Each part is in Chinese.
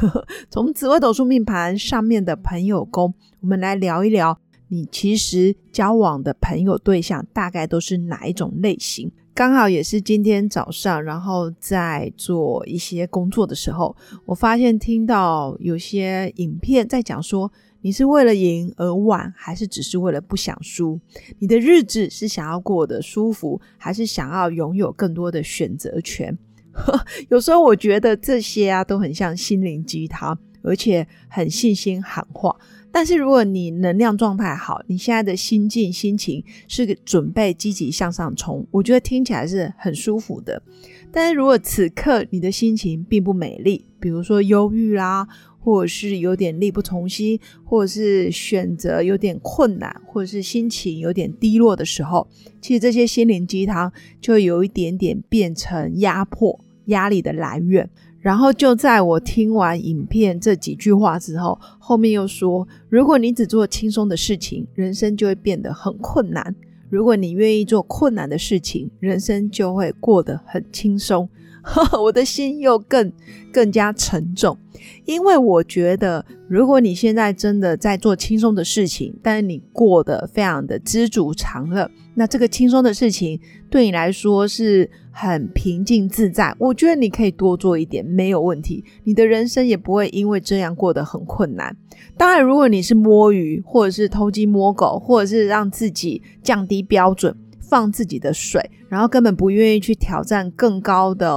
从紫微斗数命盘上面的朋友宫，我们来聊一聊，你其实交往的朋友对象大概都是哪一种类型？刚好也是今天早上，然后在做一些工作的时候，我发现听到有些影片在讲说，你是为了赢而玩，还是只是为了不想输？你的日子是想要过得舒服，还是想要拥有更多的选择权？有时候我觉得这些啊都很像心灵鸡汤，而且很信心喊话。但是如果你能量状态好，你现在的心境、心情是准备积极向上冲，我觉得听起来是很舒服的。但是如果此刻你的心情并不美丽，比如说忧郁啦，或者是有点力不从心，或者是选择有点困难，或者是心情有点低落的时候，其实这些心灵鸡汤就有一点点变成压迫。压力的来源，然后就在我听完影片这几句话之后，后面又说：如果你只做轻松的事情，人生就会变得很困难；如果你愿意做困难的事情，人生就会过得很轻松。我的心又更更加沉重，因为我觉得，如果你现在真的在做轻松的事情，但是你过得非常的知足常乐，那这个轻松的事情对你来说是很平静自在。我觉得你可以多做一点，没有问题，你的人生也不会因为这样过得很困难。当然，如果你是摸鱼，或者是偷鸡摸狗，或者是让自己降低标准。放自己的水，然后根本不愿意去挑战更高的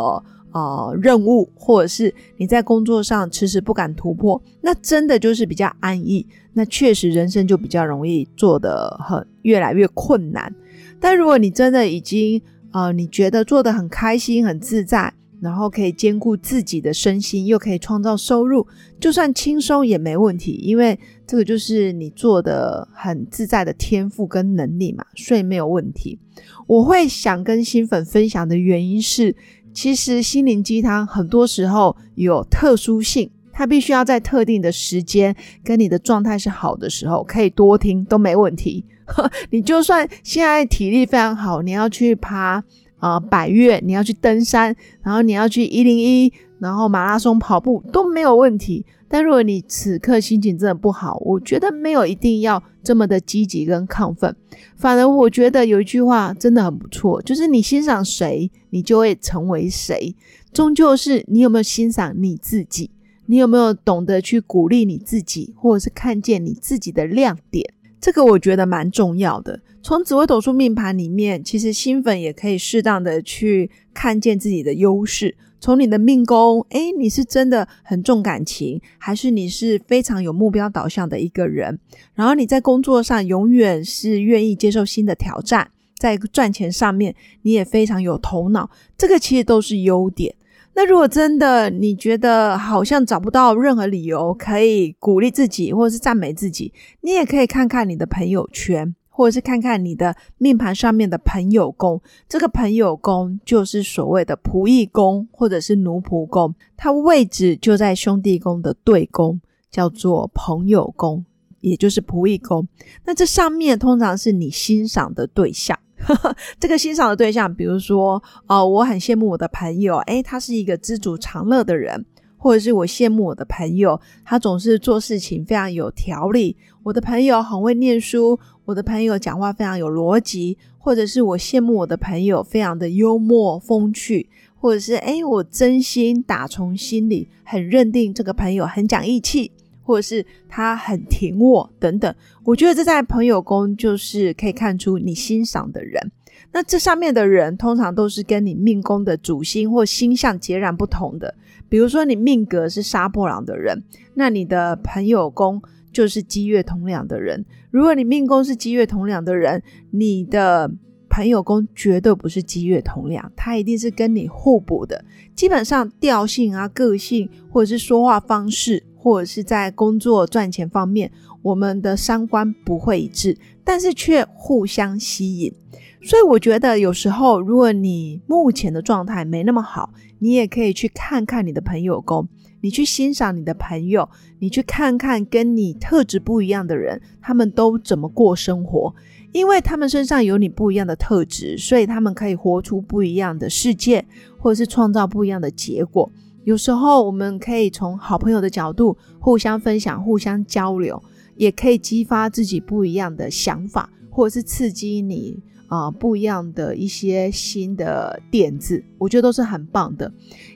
呃任务，或者是你在工作上迟迟不敢突破，那真的就是比较安逸。那确实人生就比较容易做的很越来越困难。但如果你真的已经呃你觉得做的很开心很自在。然后可以兼顾自己的身心，又可以创造收入，就算轻松也没问题，因为这个就是你做的很自在的天赋跟能力嘛，所以没有问题。我会想跟新粉分享的原因是，其实心灵鸡汤很多时候有特殊性，它必须要在特定的时间跟你的状态是好的时候，可以多听都没问题。你就算现在体力非常好，你要去爬。啊，百越你要去登山，然后你要去一零一，然后马拉松跑步都没有问题。但如果你此刻心情真的不好，我觉得没有一定要这么的积极跟亢奋。反而我觉得有一句话真的很不错，就是你欣赏谁，你就会成为谁。终究是你有没有欣赏你自己，你有没有懂得去鼓励你自己，或者是看见你自己的亮点。这个我觉得蛮重要的。从紫微斗数命盘里面，其实新粉也可以适当的去看见自己的优势。从你的命宫，诶，你是真的很重感情，还是你是非常有目标导向的一个人？然后你在工作上永远是愿意接受新的挑战，在赚钱上面你也非常有头脑，这个其实都是优点。那如果真的你觉得好像找不到任何理由可以鼓励自己或者是赞美自己，你也可以看看你的朋友圈，或者是看看你的命盘上面的朋友宫。这个朋友宫就是所谓的仆役宫或者是奴仆宫，它位置就在兄弟宫的对宫，叫做朋友宫，也就是仆役宫。那这上面通常是你欣赏的对象。这个欣赏的对象，比如说，哦，我很羡慕我的朋友，诶，他是一个知足常乐的人，或者是我羡慕我的朋友，他总是做事情非常有条理。我的朋友很会念书，我的朋友讲话非常有逻辑，或者是我羡慕我的朋友非常的幽默风趣，或者是诶，我真心打从心里很认定这个朋友很讲义气。或是他很挺我等等，我觉得这在朋友宫就是可以看出你欣赏的人。那这上面的人通常都是跟你命宫的主星或星象截然不同的。比如说你命格是杀破狼的人，那你的朋友宫就是积月同梁的人。如果你命宫是积月同梁的人，你的朋友宫绝对不是积月同梁，他一定是跟你互补的。基本上调性啊、个性或者是说话方式。或者是在工作赚钱方面，我们的三观不会一致，但是却互相吸引。所以我觉得有时候，如果你目前的状态没那么好，你也可以去看看你的朋友宫，你去欣赏你的朋友，你去看看跟你特质不一样的人，他们都怎么过生活，因为他们身上有你不一样的特质，所以他们可以活出不一样的世界，或者是创造不一样的结果。有时候我们可以从好朋友的角度互相分享、互相交流，也可以激发自己不一样的想法，或者是刺激你。啊，不一样的一些新的点子，我觉得都是很棒的。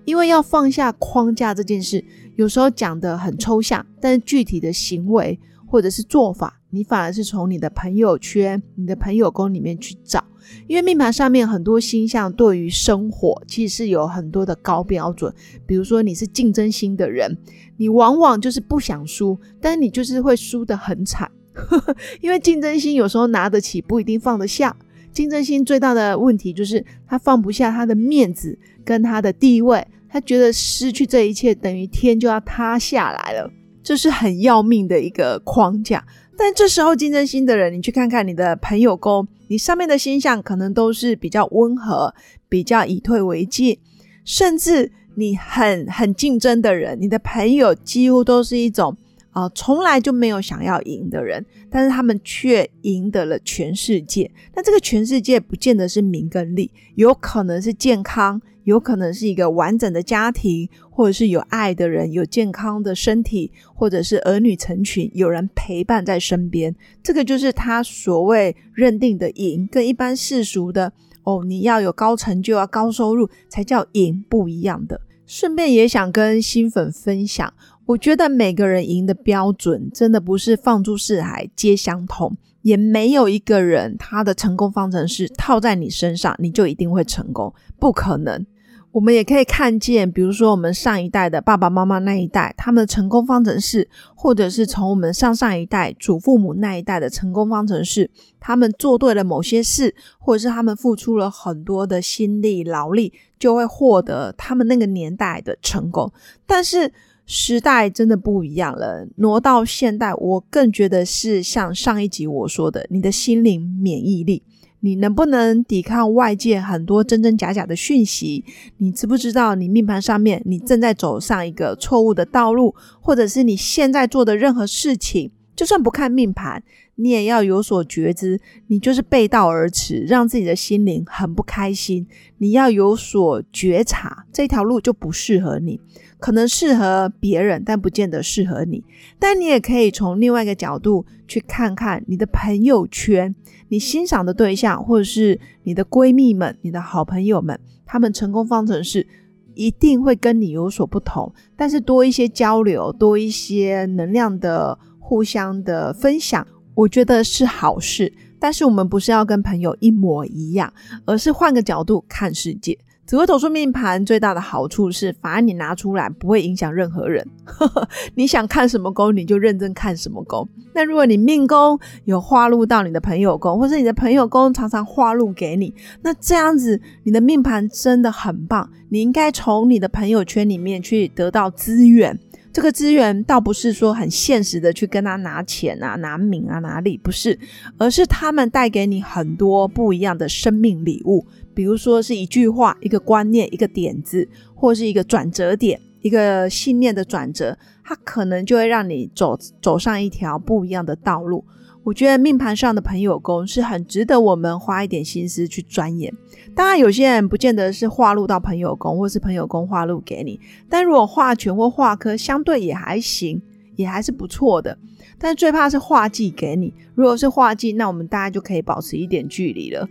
因为要放下框架这件事，有时候讲的很抽象，但是具体的行为或者是做法，你反而是从你的朋友圈、你的朋友宫里面去找。因为命盘上面很多星象对于生活其实是有很多的高标准，比如说你是竞争心的人，你往往就是不想输，但你就是会输得很惨，因为竞争心有时候拿得起不一定放得下。竞争心最大的问题就是他放不下他的面子跟他的地位，他觉得失去这一切等于天就要塌下来了，这是很要命的一个框架。但这时候竞争心的人，你去看看你的朋友宫，你上面的星象可能都是比较温和、比较以退为进，甚至你很很竞争的人，你的朋友几乎都是一种。啊，从来就没有想要赢的人，但是他们却赢得了全世界。那这个全世界不见得是名跟利，有可能是健康，有可能是一个完整的家庭，或者是有爱的人，有健康的身体，或者是儿女成群，有人陪伴在身边。这个就是他所谓认定的赢，跟一般世俗的哦，你要有高成就啊、高收入才叫赢不一样的。顺便也想跟新粉分享。我觉得每个人赢的标准真的不是放诸四海皆相同，也没有一个人他的成功方程式套在你身上你就一定会成功，不可能。我们也可以看见，比如说我们上一代的爸爸妈妈那一代，他们的成功方程式，或者是从我们上上一代祖父母那一代的成功方程式，他们做对了某些事，或者是他们付出了很多的心力劳力，就会获得他们那个年代的成功，但是。时代真的不一样了，挪到现代，我更觉得是像上一集我说的，你的心灵免疫力，你能不能抵抗外界很多真真假假的讯息？你知不知道你命盘上面你正在走上一个错误的道路，或者是你现在做的任何事情，就算不看命盘，你也要有所觉知，你就是背道而驰，让自己的心灵很不开心。你要有所觉察，这条路就不适合你。可能适合别人，但不见得适合你。但你也可以从另外一个角度去看看你的朋友圈，你欣赏的对象，或者是你的闺蜜们、你的好朋友们，他们成功方程式一定会跟你有所不同。但是多一些交流，多一些能量的互相的分享，我觉得是好事。但是我们不是要跟朋友一模一样，而是换个角度看世界。紫微斗数命盘最大的好处是，反正你拿出来不会影响任何人。你想看什么宫，你就认真看什么宫。那如果你命宫有化禄到你的朋友宫，或是你的朋友宫常常化禄给你，那这样子你的命盘真的很棒。你应该从你的朋友圈里面去得到资源。这个资源倒不是说很现实的去跟他拿钱啊、拿名啊、拿利，不是，而是他们带给你很多不一样的生命礼物。比如说是一句话、一个观念、一个点子，或是一个转折点、一个信念的转折，它可能就会让你走走上一条不一样的道路。我觉得命盘上的朋友宫是很值得我们花一点心思去钻研。当然，有些人不见得是化禄到朋友宫，或是朋友宫化禄给你，但如果化权或化科，相对也还行，也还是不错的。但最怕是画技给你，如果是画技，那我们大家就可以保持一点距离了。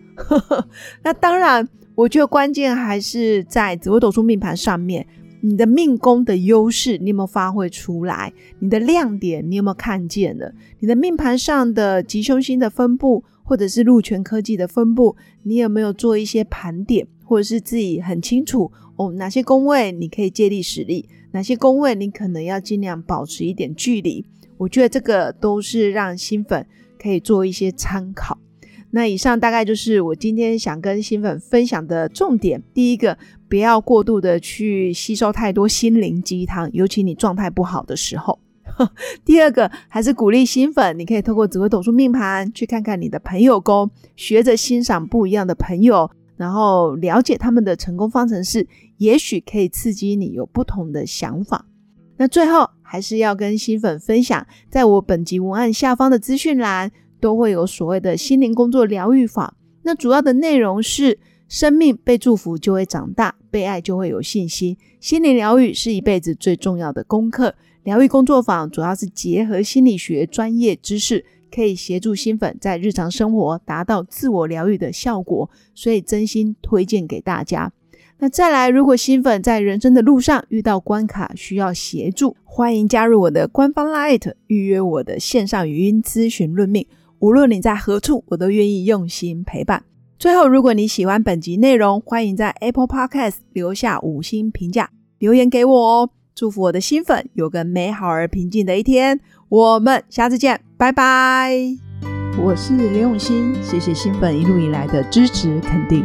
那当然，我觉得关键还是在紫微斗数命盘上面，你的命宫的优势你有没有发挥出来？你的亮点你有没有看见了？你的命盘上的吉凶星的分布，或者是禄权科技的分布，你有没有做一些盘点，或者是自己很清楚哦？哪些宫位你可以借力使力，哪些宫位你可能要尽量保持一点距离？我觉得这个都是让新粉可以做一些参考。那以上大概就是我今天想跟新粉分享的重点。第一个，不要过度的去吸收太多心灵鸡汤，尤其你状态不好的时候。第二个还是鼓励新粉，你可以透过紫微斗数命盘去看看你的朋友宫，学着欣赏不一样的朋友，然后了解他们的成功方程式，也许可以刺激你有不同的想法。那最后还是要跟新粉分享，在我本集文案下方的资讯栏都会有所谓的心灵工作疗愈法。那主要的内容是：生命被祝福就会长大，被爱就会有信心。心灵疗愈是一辈子最重要的功课。疗愈工作坊主要是结合心理学专业知识，可以协助新粉在日常生活达到自我疗愈的效果，所以真心推荐给大家。那再来，如果新粉在人生的路上遇到关卡需要协助，欢迎加入我的官方 Light，预约我的线上语音咨询论命。无论你在何处，我都愿意用心陪伴。最后，如果你喜欢本集内容，欢迎在 Apple Podcast 留下五星评价，留言给我哦。祝福我的新粉有个美好而平静的一天。我们下次见，拜拜。我是刘永新，谢谢新粉一路以来的支持肯定。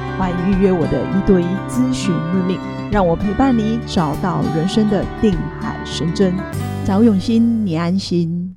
欢迎预约我的一对一咨询任命。让我陪伴你，找到人生的定海神针。找永心，你安心。